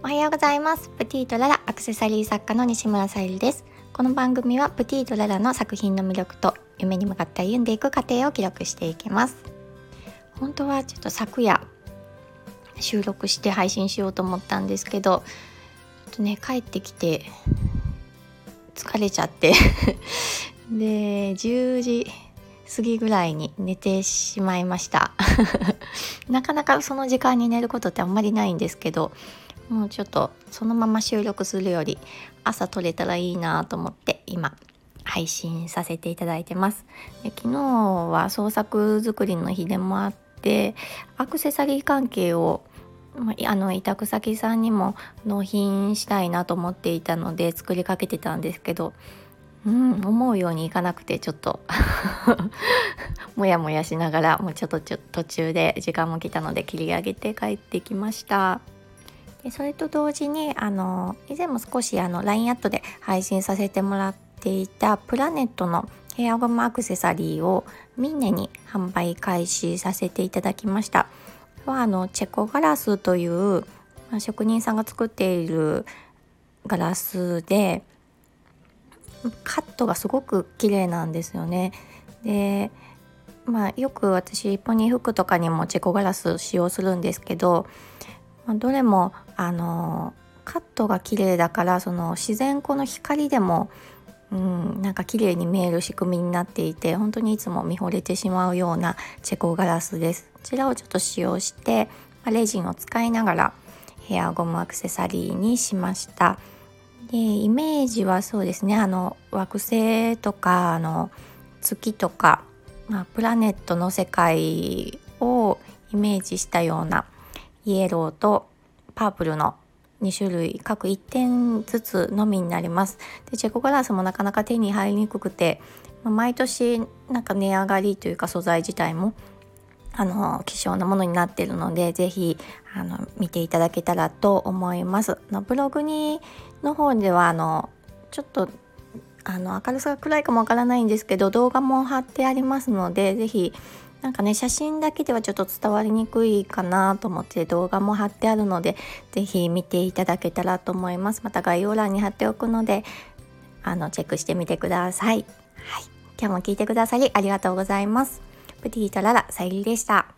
おはようございます。プティとララアクセサリー作家の西村さゆりです。この番組はプティとララの作品の魅力と夢に向かって歩んでいく過程を記録していきます。本当はちょっと昨夜収録して配信しようと思ったんですけどちょっとね帰ってきて疲れちゃって。で10時過ぎぐらいに寝てしまいました。なかなかその時間に寝ることってあんまりないんですけどもうちょっとそのまま収録するより朝撮れたらいいなと思って今配信させていただいてます。で昨日は創作作りの日でもあってアクセサリー関係をあの委託先さんにも納品したいなと思っていたので作りかけてたんですけどうん思うようにいかなくてちょっと もやもやしながらもうちょっと途中で時間も来たので切り上げて帰ってきました。でそれと同時にあの以前も少しあの LINE アットで配信させてもらっていたプラネットのヘアゴムアクセサリーをミンネに販売開始させていただきましたはあのチェコガラスという、まあ、職人さんが作っているガラスでカットがすごく綺麗なんですよね。でまあよく私ポニー服とかにもチェコガラス使用するんですけど、まあ、どれもあのカットが綺麗だからその自然光の光でもうん、なんか綺麗に見える仕組みになっていて本当にいつも見惚れてしまうようなチェコガラスです。こちらをちょっと使用してレジンを使いながらヘアゴムアクセサリーにしました。でイメージはそうですねあの惑星とかあの月とか、まあ、プラネットの世界をイメージしたようなイエローとパープルの2種類各1点ずつのみになります。でチェコガラスもなかなか手に入りにくくて、まあ、毎年なんか値上がりというか素材自体もあの希少なものになっているので是非あの見ていただけたらと思います。のブログにの方ではあのちょっとあの明るさが暗いかもわからないんですけど動画も貼ってありますので是非なんかね写真だけではちょっと伝わりにくいかなと思って動画も貼ってあるのでぜひ見ていただけたらと思います。また概要欄に貼っておくのであのチェックしてみてください。はい。今日も聞いてくださりありがとうございます。プティとララさゆりでした。